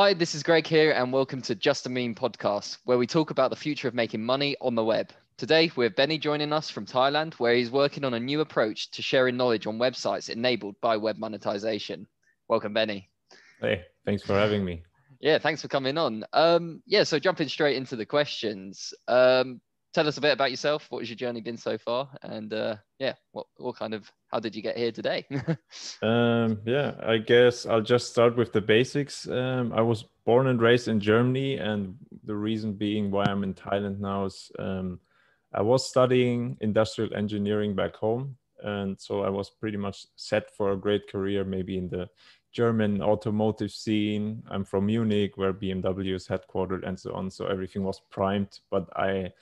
Hi, this is Greg here, and welcome to Just a Meme podcast, where we talk about the future of making money on the web. Today, we have Benny joining us from Thailand, where he's working on a new approach to sharing knowledge on websites enabled by web monetization. Welcome, Benny. Hey, thanks for having me. Yeah, thanks for coming on. Um, yeah, so jumping straight into the questions. Um, tell us a bit about yourself. What has your journey been so far? And uh, yeah, what, what kind of, how did you get here today? um, yeah, I guess I'll just start with the basics. Um, I was born and raised in Germany, and the reason being why I'm in Thailand now is um, I was studying industrial engineering back home. And so I was pretty much set for a great career, maybe in the German automotive scene. I'm from Munich, where BMW is headquartered, and so on. So everything was primed. But I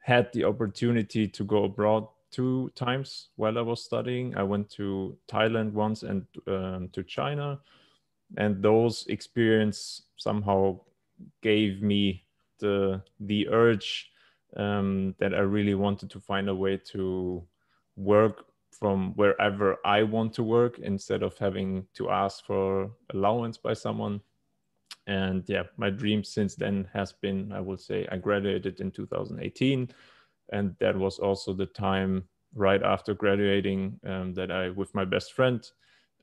had the opportunity to go abroad two times while I was studying. I went to Thailand once and um, to China, and those experience somehow gave me the the urge um, that I really wanted to find a way to work from wherever I want to work instead of having to ask for allowance by someone and yeah my dream since then has been i would say i graduated in 2018 and that was also the time right after graduating um, that i with my best friend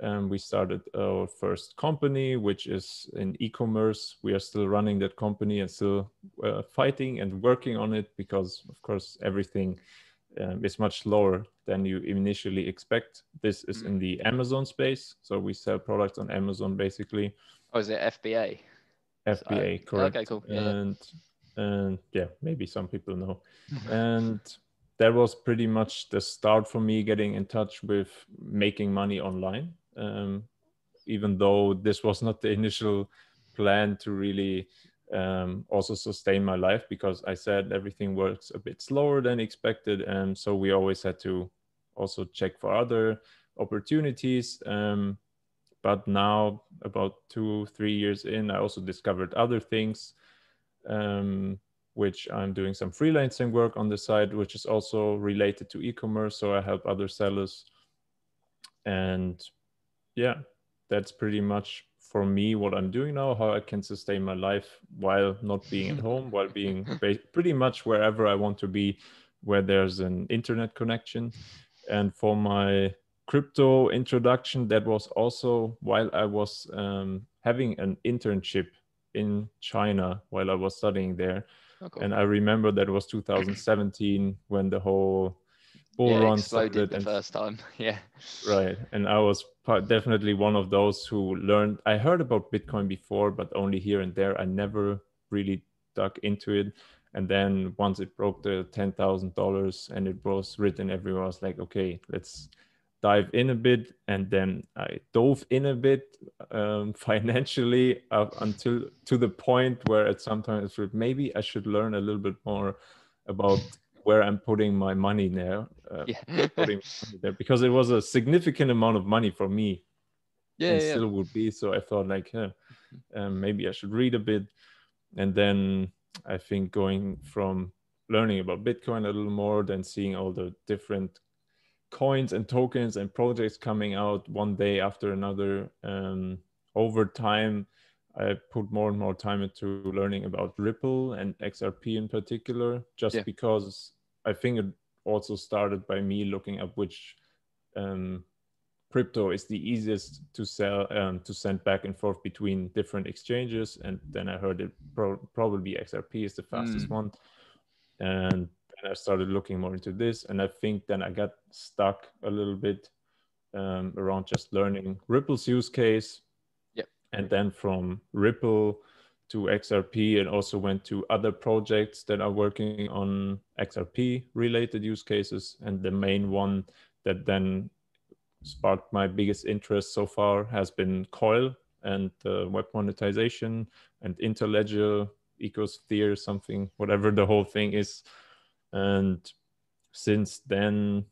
um, we started our first company which is in e-commerce. We are still running that company and still uh, fighting and working on it because of course everything um, is much lower than you initially expect. This is in the amazon space. So we sell products on amazon basically. Oh, is it FBA? FBA, correct? Okay, cool. Yeah. And and yeah, maybe some people know. and that was pretty much the start for me getting in touch with making money online. Um, even though this was not the initial plan to really um, also sustain my life because I said everything works a bit slower than expected, and so we always had to also check for other opportunities. Um, but now about two three years in i also discovered other things um, which i'm doing some freelancing work on the side which is also related to e-commerce. So i help other sellers. And yeah that's pretty much for me what i'm doing now how i can sustain my life while not being at home while being pretty much wherever i want to be where there's an internet connection. And for my crypto introduction that was also while i was um, having an internship in china while i was studying there. Oh, cool. and i remember that was 2017 when the whole bull yeah, run started the and, first time. Yeah. Right. And i was part, definitely one of those who learned i heard about bitcoin before but only here and there. I never really dug into it. And then once it broke the $10000 and it was written everywhere i was like okay let's dive in a bit and then I dove in a bit um, financially up until to the point where at sometimes maybe I should learn a little bit more about where I'm putting my money now. Uh, yeah. putting money there because it was a significant amount of money for me. Yeah, and yeah. still would be. So I thought like, huh, um, maybe I should read a bit, and then I think going from learning about Bitcoin a little more, then seeing all the different coins and tokens and projects coming out one day after another. Um, over time, I put more and more time into learning about Ripple and XRP in particular, just yeah. because I think it also started by me looking up which um, crypto is the easiest to sell um, to send back and forth between different exchanges, and then I heard it pro- probably XRP is the fastest mm. one, and and I started looking more into this. And I think then I got stuck a little bit um, around just learning Ripple's use case. Yeah. And then from Ripple to XRP and also went to other projects that are working on XRP related use cases. And the main one that then sparked my biggest interest so far has been Coil and uh, web monetization and Interledger, Ecosphere, something, whatever the whole thing is and since then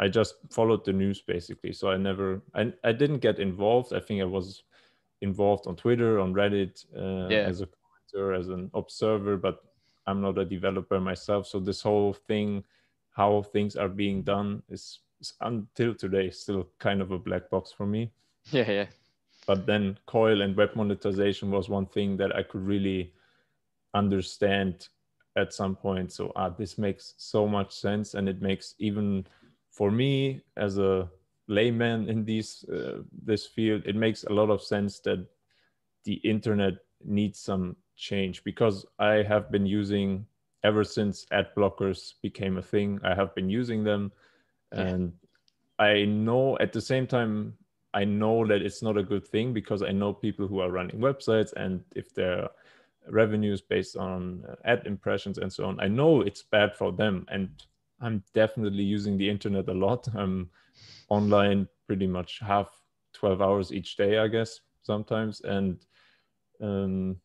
i just followed the news basically. So i never i, I didn't get involved. I think i was involved on twitter on reddit uh, yeah. as a commenter as an observer but i'm not a developer myself. So this whole thing how things are being done is, is until today still kind of a black box for me. Yeah yeah. But then coil and web monetization was one thing that i could really understand at some point so ah this makes so much sense and it makes even for me as a layman in these uh, this field it makes a lot of sense that the internet needs some change because i have been using ever since ad blockers became a thing i have been using them yeah. and i know at the same time i know that it's not a good thing because i know people who are running websites and if their revenues based on uh, ad impressions and so on. I know it's bad for them and i'm definitely using the internet a lot. I'm online pretty much half 12 hours each day i guess sometimes. And um,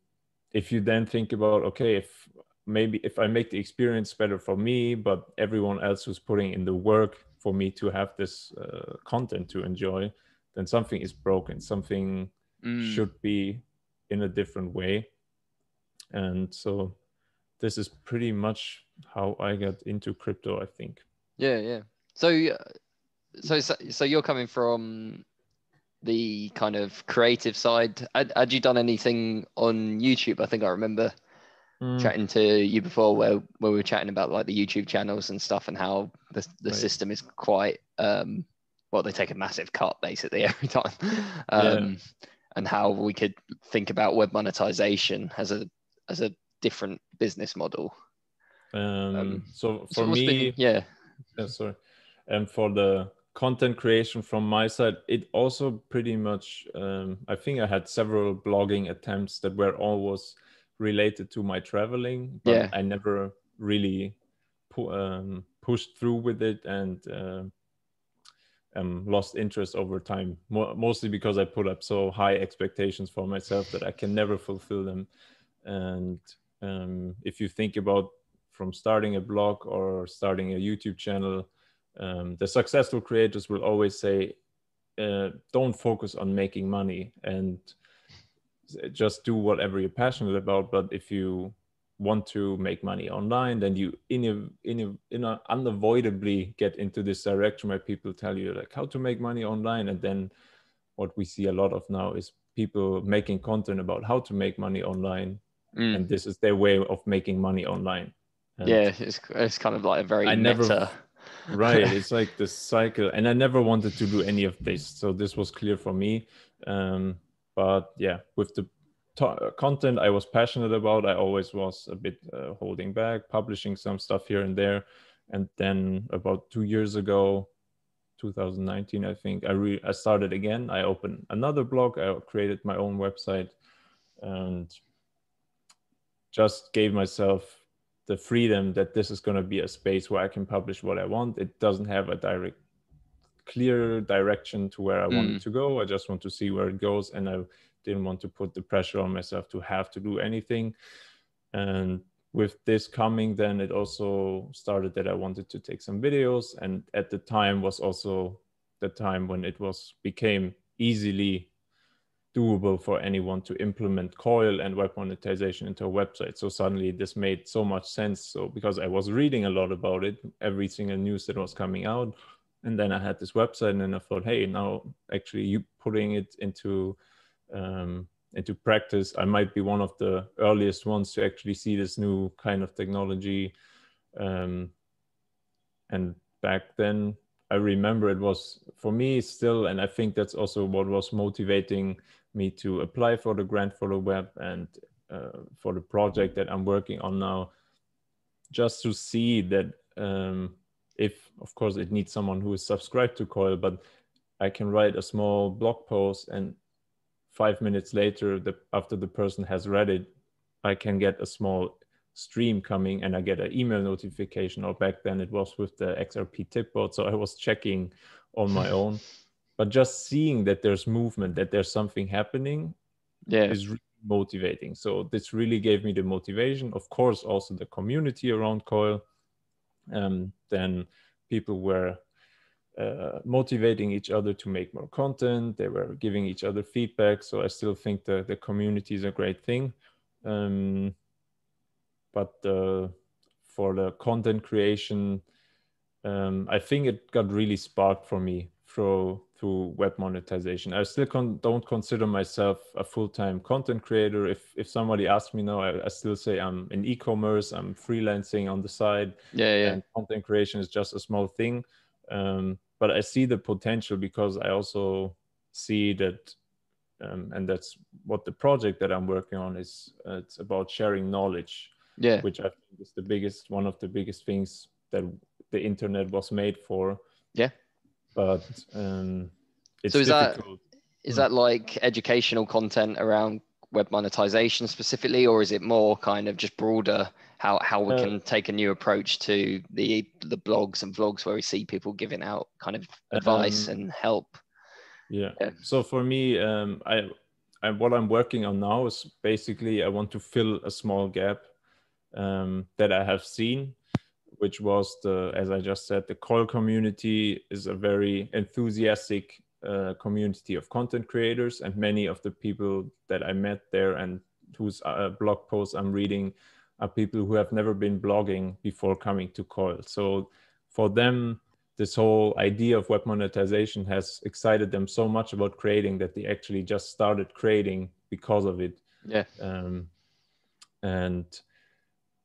if you then think about okay if maybe if i make the experience better for me but everyone else who's putting in the work for me to have this uh, content to enjoy then something is broken. Something mm. should be in a different way and so this is pretty much how i got into crypto i think yeah yeah so so so you're coming from the kind of creative side had, had you done anything on youtube i think i remember mm. chatting to you before where, where we were chatting about like the youtube channels and stuff and how the, the right. system is quite um well they take a massive cut basically every time um yeah. and how we could think about web monetization as a as a different business model. Um, um so for so me been, yeah. Yeah sorry. And for the content creation from my side it also pretty much um, i think i had several blogging attempts that were always related to my traveling but yeah. i never really pu- um, pushed through with it and uh, um, lost interest over time Mo- mostly because i put up so high expectations for myself that i can never fulfill them and um, if you think about from starting a blog or starting a youtube channel um, the successful creators will always say uh, don't focus on making money and just do whatever you're passionate about. But if you want to make money online then you in a, in a, in a unavoidably get into this direction where people tell you like how to make money online. And then what we see a lot of now is people making content about how to make money online mm. and this is their way of making money online. And yeah it's, it's kind of like a very I meta. Never, right it's like the cycle and i never wanted to do any of this so this was clear for me. Um, but yeah with the t- content i was passionate about i always was a bit uh, holding back publishing some stuff here and there. And then about two years ago 2019 i think i re- i started again. I opened another blog i created my own website and just gave myself the freedom that this is going to be a space where I can publish what I want. It doesn't have a direct, clear direction to where I mm. want it mm. to go. I just want to see where it goes, and I didn't want to put the pressure on myself to have to do anything. And with this coming, then it also started that I wanted to take some videos, and at the time was also the time when it was became easily doable for anyone to implement coil and web monetization into a website. So suddenly this made so much sense. So because i was reading a lot about it every single news that was coming out and then i had this website and then i thought hey now actually you putting it into um, into practice i might be one of the earliest ones to actually see this new kind of technology um, and back then i remember it was for me still and i think that's also what was motivating me to apply for the grant for the web and uh, for the project that I'm working on now, just to see that um, if, of course, it needs someone who is subscribed to Coil, but I can write a small blog post and five minutes later, the, after the person has read it, I can get a small stream coming and I get an email notification. Or back then it was with the XRP Tipbot, so I was checking on my own. But just seeing that there's movement that there's something happening yeah. is really motivating. So this really gave me the motivation of course also the community around coil um, then people were uh, motivating each other to make more content. They were giving each other feedback. So i still think the, the community is a great thing. Um, but uh, for the content creation um, i think it got really sparked for me through through web monetization. I still con- don't consider myself a full-time content creator. If if somebody asks me now, I, I, still say I'm in e-commerce. I'm freelancing on the side. Yeah, yeah. And content creation is just a small thing. Um, but I see the potential because I also see that, um, and that's what the project that I'm working on is. Uh, it's about sharing knowledge. Yeah. Which I think is the biggest, one of the biggest things that the internet was made for. Yeah but um, it's so is difficult. that is that like educational content around web monetization specifically, or is it more kind of just broader how how we uh, can take a new approach to the the blogs and vlogs where we see people giving out kind of advice um, and help? Yeah. yeah. So for me, um, I, I what I'm working on now is basically I want to fill a small gap um, that I have seen which was the, as I just said, the COIL community is a very enthusiastic uh, community of content creators, and many of the people that I met there and whose uh, blog posts I'm reading are people who have never been blogging before coming to COIL. So for them, this whole idea of web monetization has excited them so much about creating that they actually just started creating because of it. Yeah. Um, and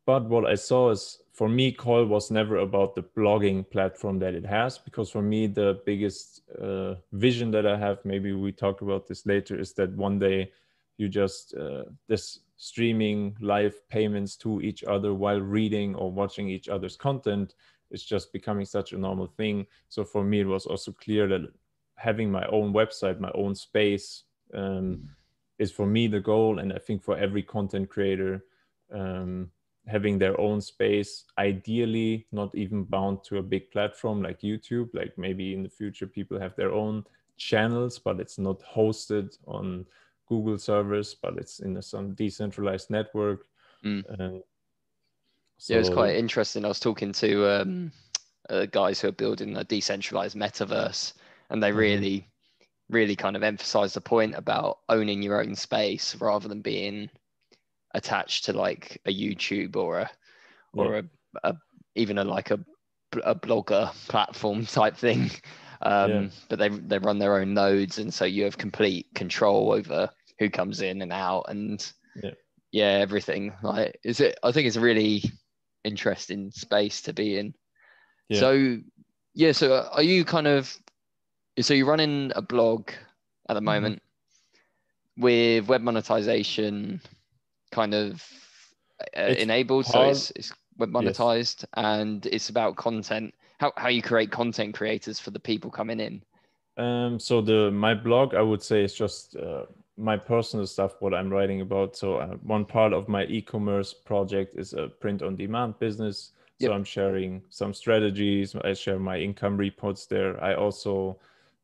but what I saw is for me, COIL was never about the blogging platform that it has, because for me, the biggest uh, vision that I have, maybe we talk about this later, is that one day you just, uh, this streaming live payments to each other while reading or watching each other's content is just becoming such a normal thing. So for me, it was also clear that having my own website, my own space, um, is for me the goal. And I think for every content creator, um, having their own space ideally not even bound to a big platform like youtube like maybe in the future people have their own channels but it's not hosted on google servers but it's in a, some decentralized network mm. so, yeah it's quite interesting i was talking to um, uh, guys who are building a decentralized metaverse and they mm-hmm. really really kind of emphasize the point about owning your own space rather than being attached to like a YouTube or a or yeah. a, a, even a like a a blogger platform type thing. Um, yeah. But they they run their own nodes, and so you have complete control over who comes in and out, and yeah, yeah everything. Like, is it? I think it's a really interesting space to be in. Yeah. So, yeah. So, are you kind of so you're running a blog at the mm-hmm. moment mm-hmm. with web monetization kind of uh, enabled, so it's, it's monetized, yes. and it's about content. How how you create content creators for the people coming in. Um, so the my blog, I would say, is just uh, my personal stuff, what I'm writing about. So uh, one part of my e-commerce project is a print-on-demand business. Yep. So I'm sharing some strategies. I share my income reports there. I also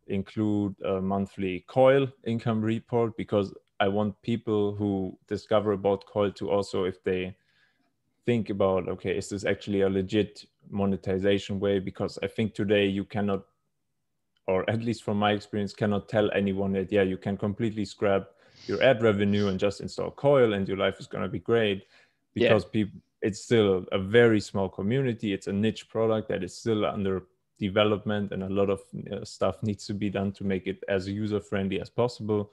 include a monthly coil income report because I want people who discover about coil to also, if they think about, okay, is this actually a legit monetization way? Because I think today you cannot, or at least from my experience, cannot tell anyone that, yeah, you can completely scrap your ad revenue and just install coil and your life is going to be great because yeah. people, it's still a very small community. It's a niche product that is still under development and a lot of uh, stuff needs to be done to make it as user friendly as possible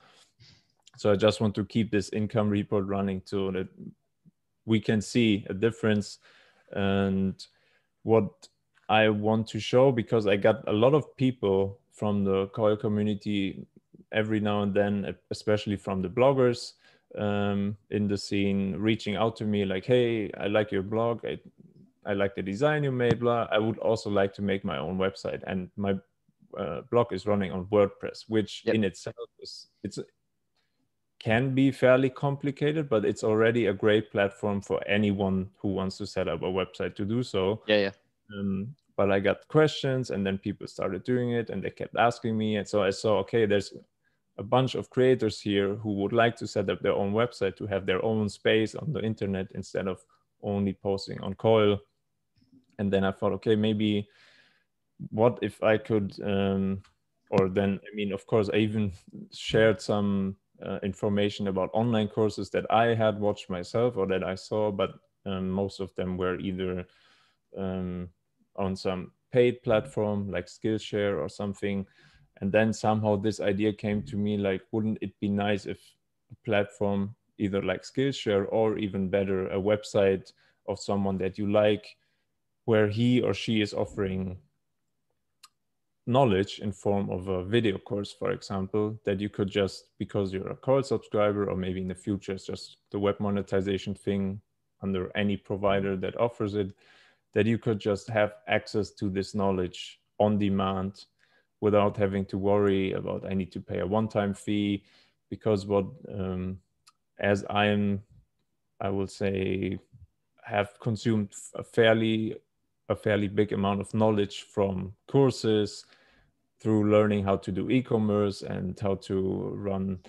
so I just want to keep this income report running so that we can see a difference. And what I want to show, because I got a lot of people from the COIL community every now and then, especially from the bloggers um, in the scene, reaching out to me like, hey, I like your blog. I, I like the design you made, blah. I would also like to make my own website. And my uh, blog is running on WordPress, which yep. in itself is it's can be fairly complicated, but it's already a great platform for anyone who wants to set up a website to do so. Yeah, yeah. Um, but I got questions, and then people started doing it, and they kept asking me, and so I saw, okay, there's a bunch of creators here who would like to set up their own website to have their own space on the internet instead of only posting on Coil. And then I thought, okay, maybe what if I could, um, or then I mean, of course, I even shared some uh, information about online courses that I had watched myself or that I saw, but um, most of them were either um, on some paid platform like Skillshare or something. and then somehow this idea came to me like wouldn't it be nice if a platform either like skillshare or even better a website of someone that you like where he or she is offering knowledge in form of a video course for example that you could just because you're a Coil subscriber or maybe in the future it's just the web monetization thing under any provider that offers it that you could just have access to this knowledge on demand without having to worry about I need to pay a one-time fee. Because what um, as I'm I will say have consumed a fairly a fairly big amount of knowledge from courses through learning how to do e-commerce and how to run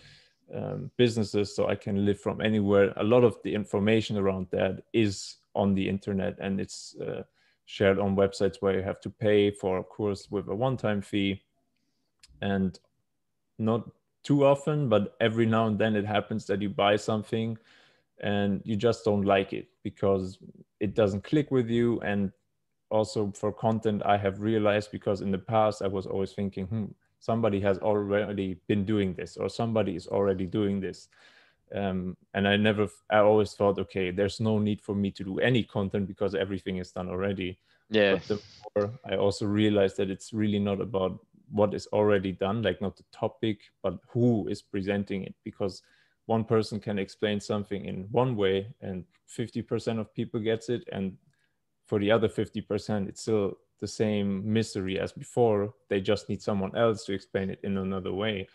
um, businesses so I can live from anywhere. A lot of the information around that is on the internet and it's uh, shared on websites where you have to pay for a course with a one-time fee and not too often but every now and then it happens that you buy something and you just don't like it because it doesn't click with you and also for content i have realized because in the past i was always thinking hmm, somebody has already been doing this or somebody is already doing this. Um, and i never i always thought okay there's no need for me to do any content because everything is done already. Yeah. But the more i also realized that it's really not about what is already done like not the topic but who is presenting it because one person can explain something in one way and 50% of people gets it and for the other 50% it's still the same mystery as before they just need someone else to explain it in another way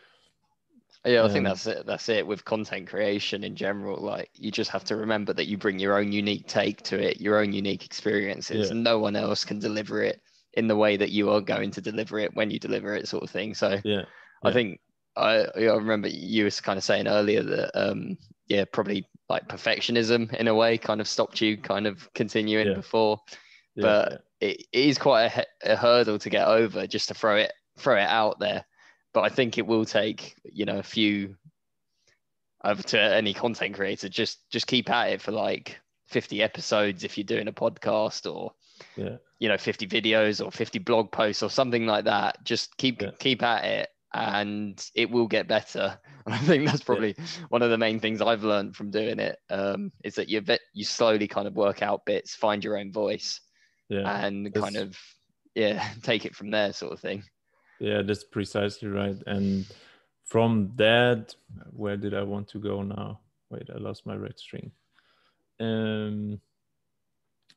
yeah, I think um, that's it. That's it with content creation in general. Like you just have to remember that you bring your own unique take to it, your own unique experiences, yeah. and no one else can deliver it in the way that you are going to deliver it when you deliver it, sort of thing. So yeah, I think I I remember you was kind of saying earlier that um yeah probably like perfectionism in a way kind of stopped you kind of continuing yeah. before, yeah, but It, it is quite a, a hurdle to get over just to throw it throw it out there. But I think it will take you know a few over to any content creator just just keep at it for like 50 episodes if you're doing a podcast or yeah. you know 50 videos or 50 blog posts or something like that. Just keep yeah. keep at it and it will get better. And i think that's probably yeah. one of the main things i've learned from doing it um, is that you you slowly kind of work out bits find your own voice yeah. and kind of yeah take it from there sort of thing. Yeah that's precisely right. And from that where did i want to go now? Wait i lost my red string. Um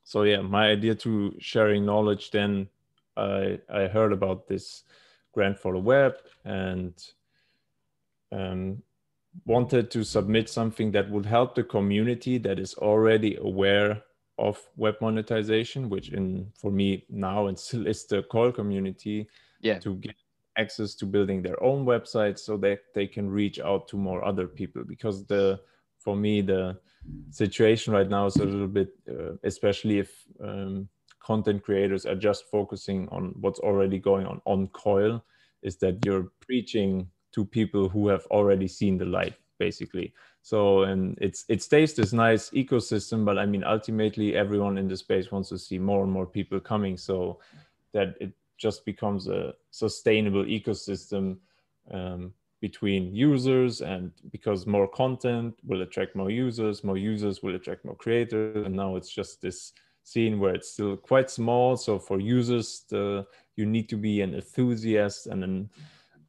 so yeah my idea to sharing knowledge then i i heard about this grant for the web and um, wanted to submit something that would help the community that is already aware of web monetization which in for me now and still is the Coil community yeah. to get access to building their own websites so that they can reach out to more other people because the for me the situation right now is a little bit uh, especially if um, content creators are just focusing on what's already going on on coil is that you're preaching to people who have already seen the light basically. So and it's it stays this nice ecosystem but i mean ultimately everyone in the space wants to see more and more people coming. So that it just becomes a sustainable ecosystem um, between users and because more content will attract more users more users will attract more creators. And now it's just this scene where it's still quite small. So for users the, you need to be an enthusiast and an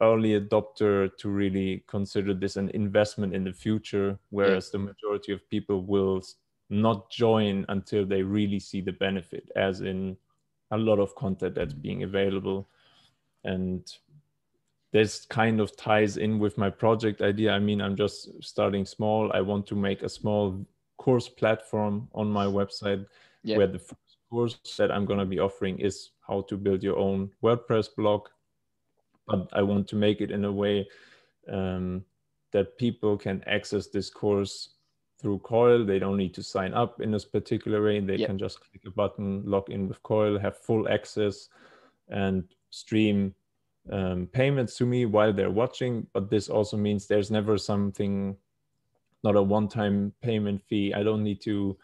early adopter to really consider this an investment in the future whereas yeah. the majority of people will not join until they really see the benefit as in a lot of content that's being available. And this kind of ties in with my project idea. I mean i'm just starting small. I want to make a small course platform on my website yeah. where the first course that i'm going to be offering is how to build your own wordpress blog but i want to make it in a way um, that people can access this course through Coil. They don't need to sign up in this particular way. They yep. can just click a button, log in with Coil, have full access, and stream um, payments to me while they're watching. But this also means there's never something, not a one time payment fee. I don't need to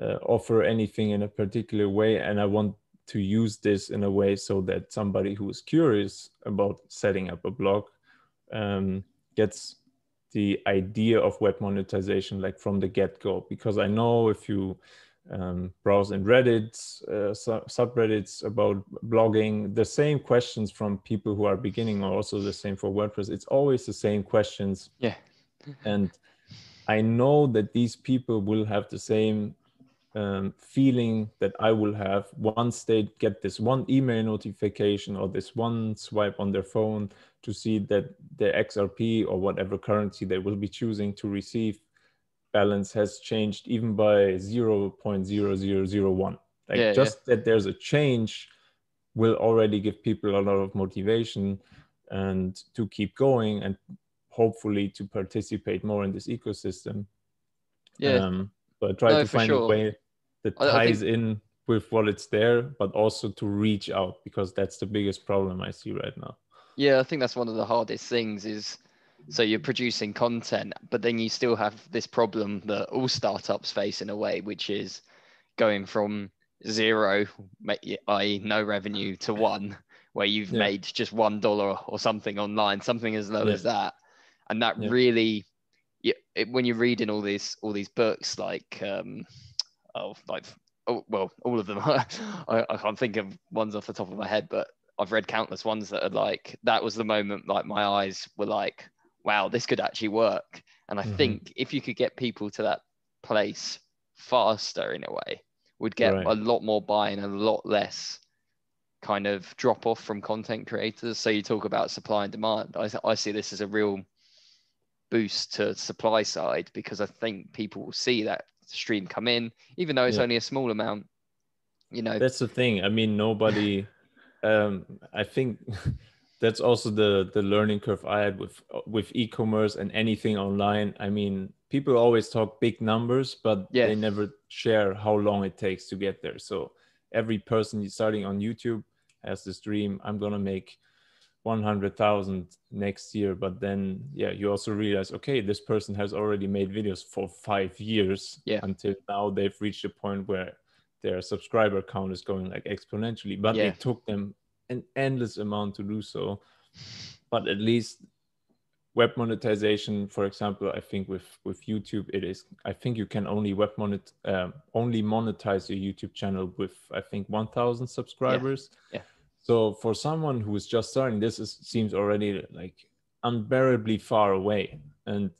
uh, offer anything in a particular way. And I want to use this in a way so that somebody who is curious about setting up a blog um, gets the idea of web monetization like from the get-go. Because i know if you um, browse in reddit uh, subreddits about blogging the same questions from people who are beginning are also the same for wordpress. It's always the same questions. Yeah. And i know that these people will have the same um, feeling that I will have once they get this one email notification or this one swipe on their phone to see that their XRP or whatever currency they will be choosing to receive balance has changed even by 0.0001. Like yeah, just yeah. that there's a change will already give people a lot of motivation and to keep going and hopefully to participate more in this ecosystem. Yeah. Um, but try no, to find sure. a way that ties think... in with what it's there, but also to reach out because that's the biggest problem I see right now. Yeah, I think that's one of the hardest things is so you're producing content, but then you still have this problem that all startups face in a way, which is going from zero, i.e., no revenue, to one, where you've yeah. made just one dollar or something online, something as low yeah. as that, and that yeah. really, it, when you're reading all these all these books like um, oh, like oh, well, all of them. I, I can't think of ones off the top of my head, but I've read countless ones that are like that was the moment like my eyes were like, wow, this could actually work. And I mm-hmm. think if you could get people to that place faster in a way, would get right. a lot more buy-in, a lot less kind of drop off from content creators. So you talk about supply and demand. I, I see this as a real boost to supply side because I think people will see that stream come in, even though it's yeah. only a small amount. You know, that's the thing. I mean, nobody. um, I think that's also the the learning curve I had with with e-commerce and anything online. I mean, people always talk big numbers, but yeah. they never share how long it takes to get there. So every person starting on YouTube has this dream: I'm gonna make 100,000 next year. But then, yeah, you also realize, okay, this person has already made videos for five years yeah. until now they've reached a point where their subscriber count is going like exponentially. But yeah. it took them an endless amount to do so. But at least web monetization, for example, I think with with YouTube, it is. I think you can only web monet uh, only monetize your YouTube channel with I think 1,000 subscribers. Yeah. yeah. So for someone who is just starting, this is, seems already like unbearably far away. And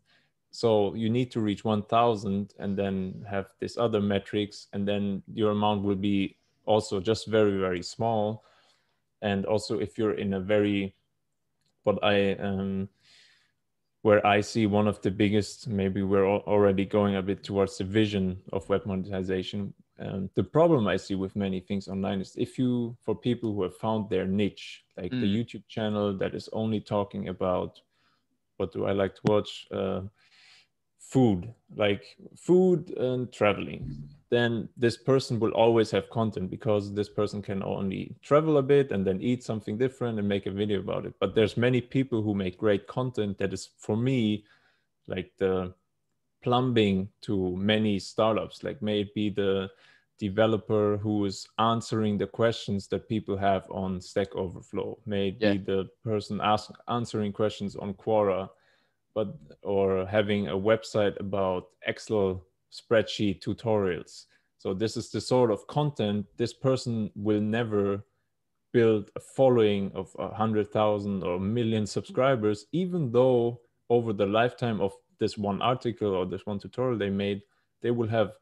so you need to reach 1000 and then have this other metrics and then your amount will be also just very, very small. And also if you're in a very, what I, um, where I see one of the biggest, maybe we're already going a bit towards the vision of web monetization, um, the problem I see with many things online is if you, for people who have found their niche, like mm. the YouTube channel that is only talking about what do I like to watch? Uh, food, like food and traveling, then this person will always have content because this person can only travel a bit and then eat something different and make a video about it. But there's many people who make great content that is, for me, like the plumbing to many startups. Like maybe the developer who is answering the questions that people have on stack overflow. Maybe yeah. the person ask, answering questions on quora but or having a website about excel spreadsheet tutorials. So this is the sort of content this person will never build a following of a hundred thousand or a million subscribers even though over the lifetime of this one article or this one tutorial they made, they will have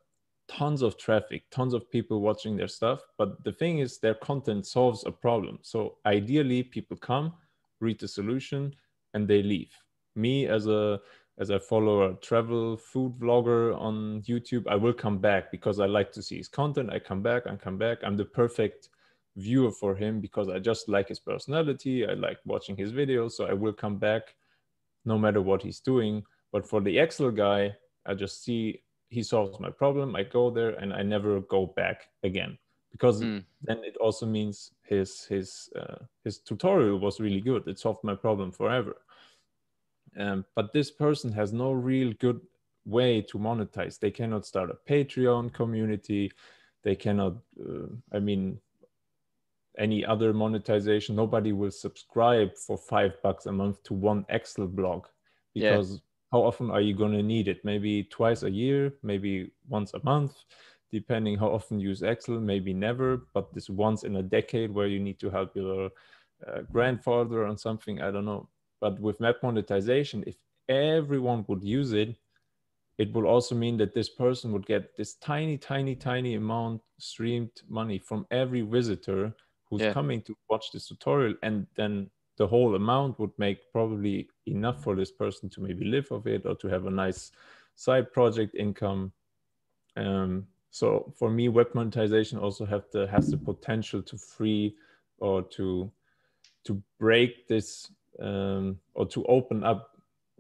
tons of traffic, tons of people watching their stuff. But the thing is, their content solves a problem. So ideally, people come, read the solution, and they leave. Me as a as I follow a travel food vlogger on YouTube, I will come back because I like to see his content. I come back, I come back. I'm the perfect viewer for him because I just like his personality. I like watching his videos. So I will come back no matter what he's doing. But for the Excel guy, I just see he solves my problem. I go there and I never go back again because mm. then it also means his his uh, his tutorial was really good. It solved my problem forever. Um, but this person has no real good way to monetize. They cannot start a Patreon community. They cannot. Uh, I mean, any other monetization nobody will subscribe for five bucks a month to one excel blog because. How often are you going to need it maybe twice a year maybe once a month depending how often you use excel maybe never but this once in a decade where you need to help your uh, grandfather on something i don't know but with map monetization if everyone would use it it will also mean that this person would get this tiny, tiny, tiny amount streamed money from every visitor who's yeah. coming to watch this tutorial. And then the whole amount would make probably enough for this person to maybe live of it or to have a nice side project income. Um, so for me, web monetization also have the has the potential to free or to to break this um, or to open up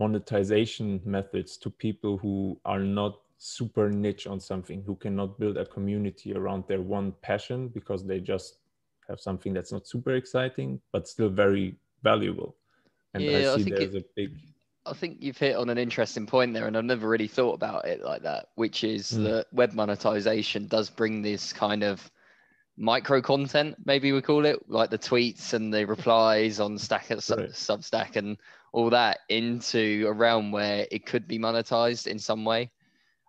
monetization methods to people who are not super niche on something who cannot build a community around their one passion because they just have something that's not super exciting but still very valuable and yeah, i see I there's it, a big i think you've hit on an interesting point there and i've never really thought about it like that which is mm. that web monetization does bring this kind of micro content maybe we call it like the tweets and the replies on stack right. substack and all that into a realm where it could be monetized in some way.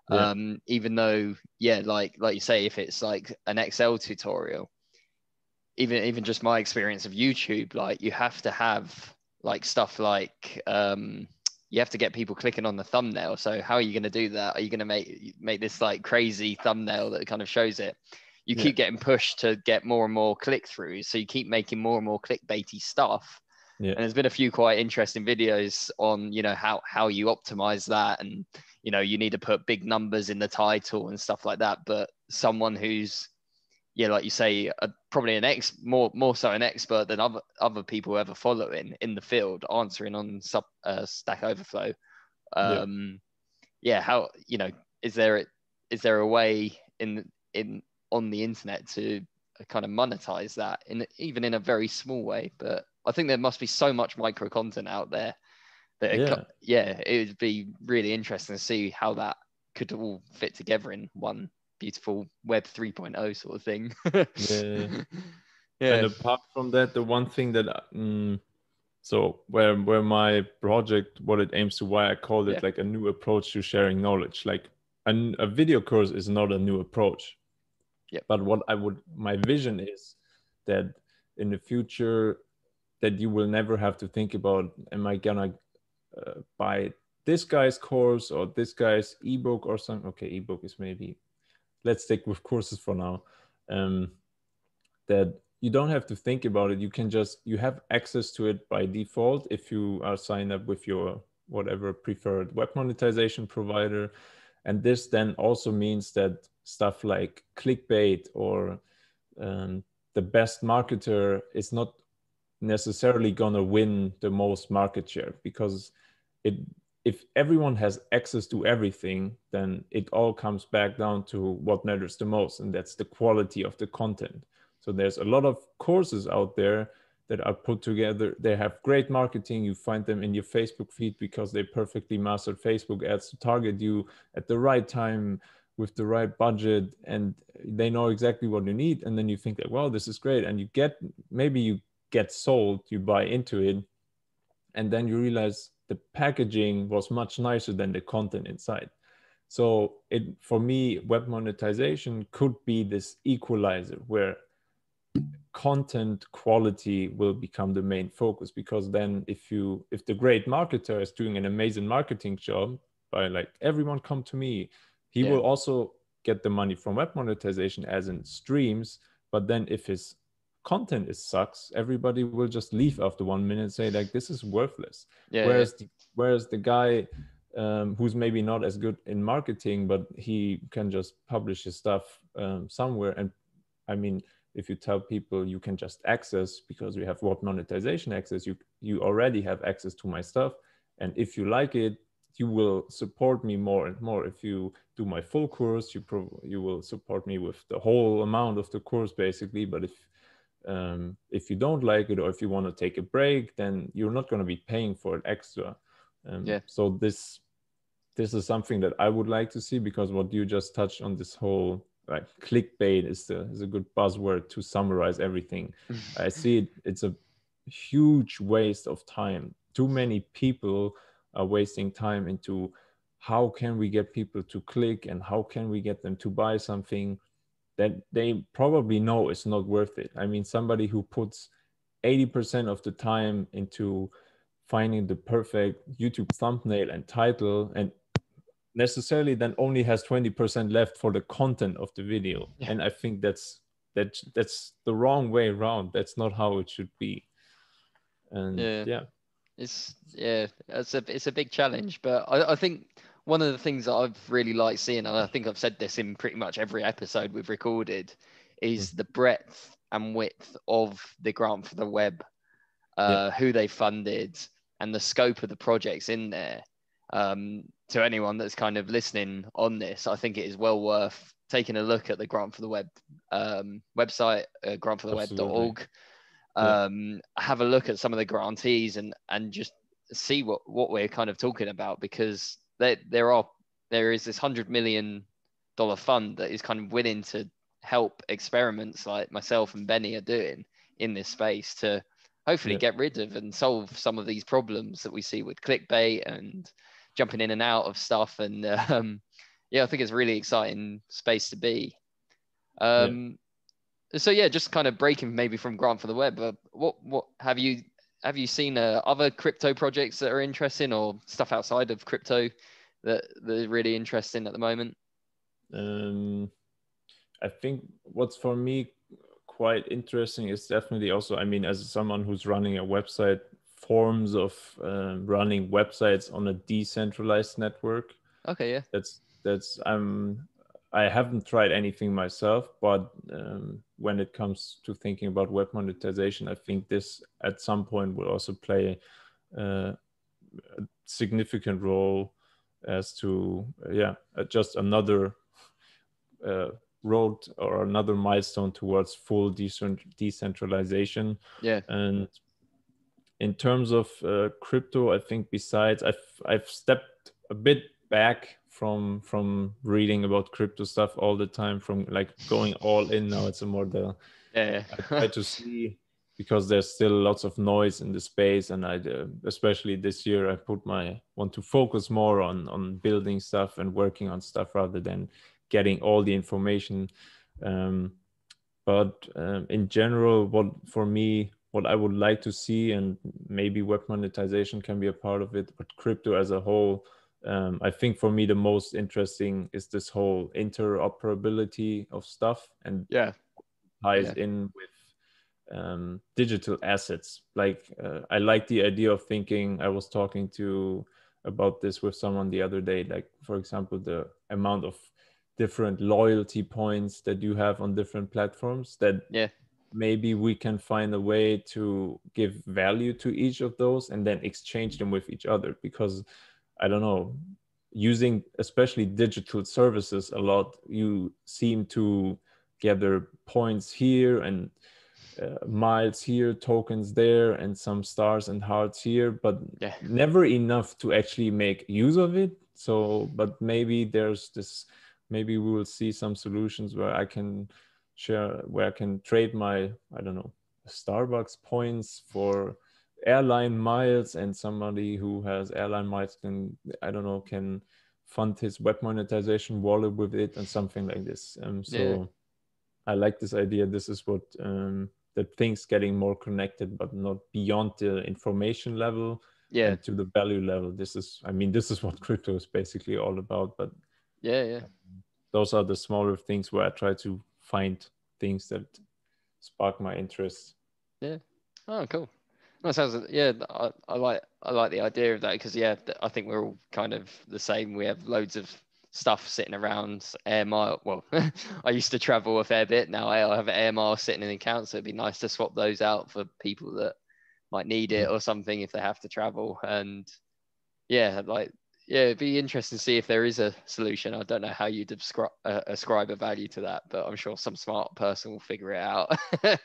Yeah. Um, even though, yeah, like like you say, if it's like an Excel tutorial, even even just my experience of YouTube, like you have to have like stuff like um, you have to get people clicking on the thumbnail. So how are you going to do that? Are you going to make make this like crazy thumbnail that kind of shows it? You yeah. keep getting pushed to get more and more click throughs, so you keep making more and more clickbaity stuff yeah. And there's been a few quite interesting videos on, you know, how how you optimize that and you know, you need to put big numbers in the title and stuff like that. But someone who's yeah, like you say, uh, probably an ex more more so an expert than other other people ever following in the field, answering on sub uh, Stack Overflow. Um, yeah. yeah, how you know is there is there a way in in on the internet to kind of monetize that in even in a very small way? But I think there must be so much micro content out there that yeah. It, yeah, it would be really interesting to see how that could all fit together in one beautiful web 3.0 sort of thing. yeah. yeah. And apart from that, the one thing that um, so where where my project what it aims to why I called it yeah. like a new approach to sharing knowledge. Like a, a video course is not a new approach. Yeah. But what I would my vision is that in the future that you will never have to think about am i gonna uh, buy this guy's course or this guy's ebook or something okay ebook is maybe let's stick with courses for now um, that you don't have to think about it. You can just you have access to it by default if you are signed up with your whatever preferred web monetization provider. And this then also means that stuff like clickbait or um, the best marketer is not necessarily going to win the most market share because it if everyone has access to everything then it all comes back down to what matters the most and that's the quality of the content. So there's a lot of courses out there that are put together. They have great marketing. You find them in your facebook feed because they perfectly mastered facebook ads to target you at the right time with the right budget and they know exactly what you need. And then you think that well this is great and you get maybe you get sold, you buy into it, and then you realize the packaging was much nicer than the content inside. So it for me, web monetization could be this equalizer where content quality will become the main focus because then if you if the great marketer is doing an amazing marketing job by like everyone come to me he yeah. will also get the money from web monetization as in streams but then if his content is sucks, everybody will just leave after one minute and say like this is worthless. Yeah, whereas yeah. The, whereas the guy um, who's maybe not as good in marketing, but he can just publish his stuff um, somewhere. And I mean, if you tell people you can just access because we have what monetization access, you you already have access to my stuff, and if you like it, you will support me more and more. If you do my full course, you pro- you will support me with the whole amount of the course basically. But if um, if you don't like it or if you want to take a break then you're not going to be paying for it extra um, yeah so this this is something that i would like to see because what you just touched on this whole like clickbait is the is a good buzzword to summarize everything. I see it, it's a huge waste of time. Too many people are wasting time into how can we get people to click and how can we get them to buy something that they probably know is not worth it. I mean, somebody who puts 80% of the time into finding the perfect YouTube thumbnail and title and necessarily then only has 20% left for the content of the video. Yeah. And I think that's that that's the wrong way around. That's not how it should be. And yeah. yeah. It's yeah, it's a it's a big challenge, but I, I think one of the things that I've really liked seeing, and I think I've said this in pretty much every episode we've recorded, is mm. the breadth and width of the grant for the web, uh, yeah. who they funded, and the scope of the projects in there. Um, to anyone that's kind of listening on this, I think it is well worth taking a look at the grant for the web um, website, uh, grantfortheweb.org. Um, yeah. Have a look at some of the grantees and and just see what what we're kind of talking about because there there are there is this hundred million dollar fund that is kind of willing to help experiments like myself and Benny are doing in this space to hopefully yeah. get rid of and solve some of these problems that we see with clickbait and jumping in and out of stuff and um, yeah i think it's a really exciting space to be um, yeah. so yeah just kind of breaking maybe from grant for the web uh, what what have you have you seen uh, other crypto projects that are interesting or stuff outside of crypto that, that are really interesting at the moment? Um, I think what's for me quite interesting is definitely also, I mean, as someone who's running a website, forms of um, running websites on a decentralized network. Okay, yeah. That's that's I'm I haven't tried anything myself, but um, when it comes to thinking about web monetization, I think this at some point will also play uh, a significant role as to uh, yeah uh, just another uh, road or another milestone towards full decent decentralization. Yeah, and in terms of uh, crypto, I think besides I've I've stepped a bit back from from reading about crypto stuff all the time from like going all in now. It's a more the yeah. I try to see because there's still lots of noise in the space. And i uh, especially this year i put my want to focus more on on building stuff and working on stuff rather than getting all the information. Um, but um, in general what for me what i would like to see and maybe web monetization can be a part of it but crypto as a whole um, I think for me the most interesting is this whole interoperability of stuff and yeah ties yeah. in with um, digital assets. Like uh, I like the idea of thinking. I was talking to about this with someone the other day. Like for example, the amount of different loyalty points that you have on different platforms. That yeah maybe we can find a way to give value to each of those and then exchange them with each other because I don't know, using especially digital services a lot, you seem to gather points here and uh, miles here, tokens there, and some stars and hearts here, but yeah. never enough to actually make use of it. So, but maybe there's this, maybe we will see some solutions where I can share, where I can trade my, I don't know, Starbucks points for airline miles and somebody who has airline miles can i don't know can fund his web monetization wallet with it and something like this. Um, so yeah. i like this idea. This is what um, that things getting more connected but not beyond the information level yeah. to the value level. This is i mean this is what crypto is basically all about but yeah yeah. those are the smaller things where i try to find things that spark my interest. Yeah. Oh cool that sounds yeah. I, I like I like the idea of that because yeah, I think we're all kind of the same. We have loads of stuff sitting around air mile. Well, I used to travel a fair bit. Now I have air miles sitting in accounts. So it'd be nice to swap those out for people that might need it mm. or something if they have to travel. And yeah, like yeah, it'd be interesting to see if there is a solution. I don't know how you'd ascribe, uh, ascribe a value to that, but I'm sure some smart person will figure it out. yeah,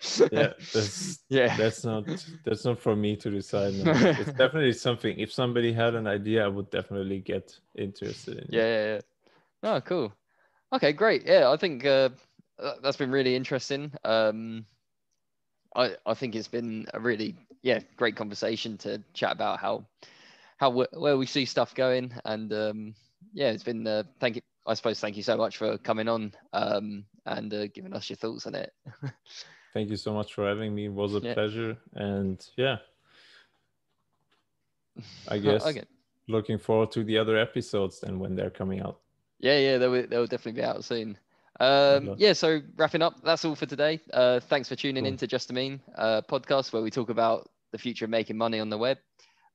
that's, yeah, that's not that's not for me to decide. No. it's definitely something. If somebody had an idea, I would definitely get interested in. Yeah, yeah, yeah. Oh, cool. Okay, great. Yeah, I think uh, that's been really interesting. Um, I I think it's been a really yeah great conversation to chat about how how where we see stuff going, and um, yeah, it's been uh, thank you. I suppose thank you so much for coming on um, and uh, giving us your thoughts on it. thank you so much for having me. It was a yeah. pleasure, and yeah, I guess okay. looking forward to the other episodes and when they're coming out. Yeah, yeah, they'll, they'll definitely be out soon. Um, yeah, so wrapping up, that's all for today. Uh, thanks for tuning cool. in to Just a Meme uh, podcast where we talk about the future of making money on the web.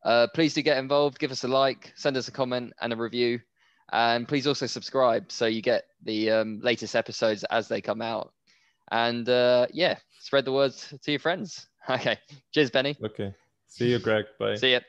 Uh, please do get involved, give us a like, send us a comment and a review. And please also subscribe so you get the um, latest episodes as they come out. And uh, yeah, spread the word to your friends. Okay. Cheers, Benny. Okay. See you, Greg. Bye. See you.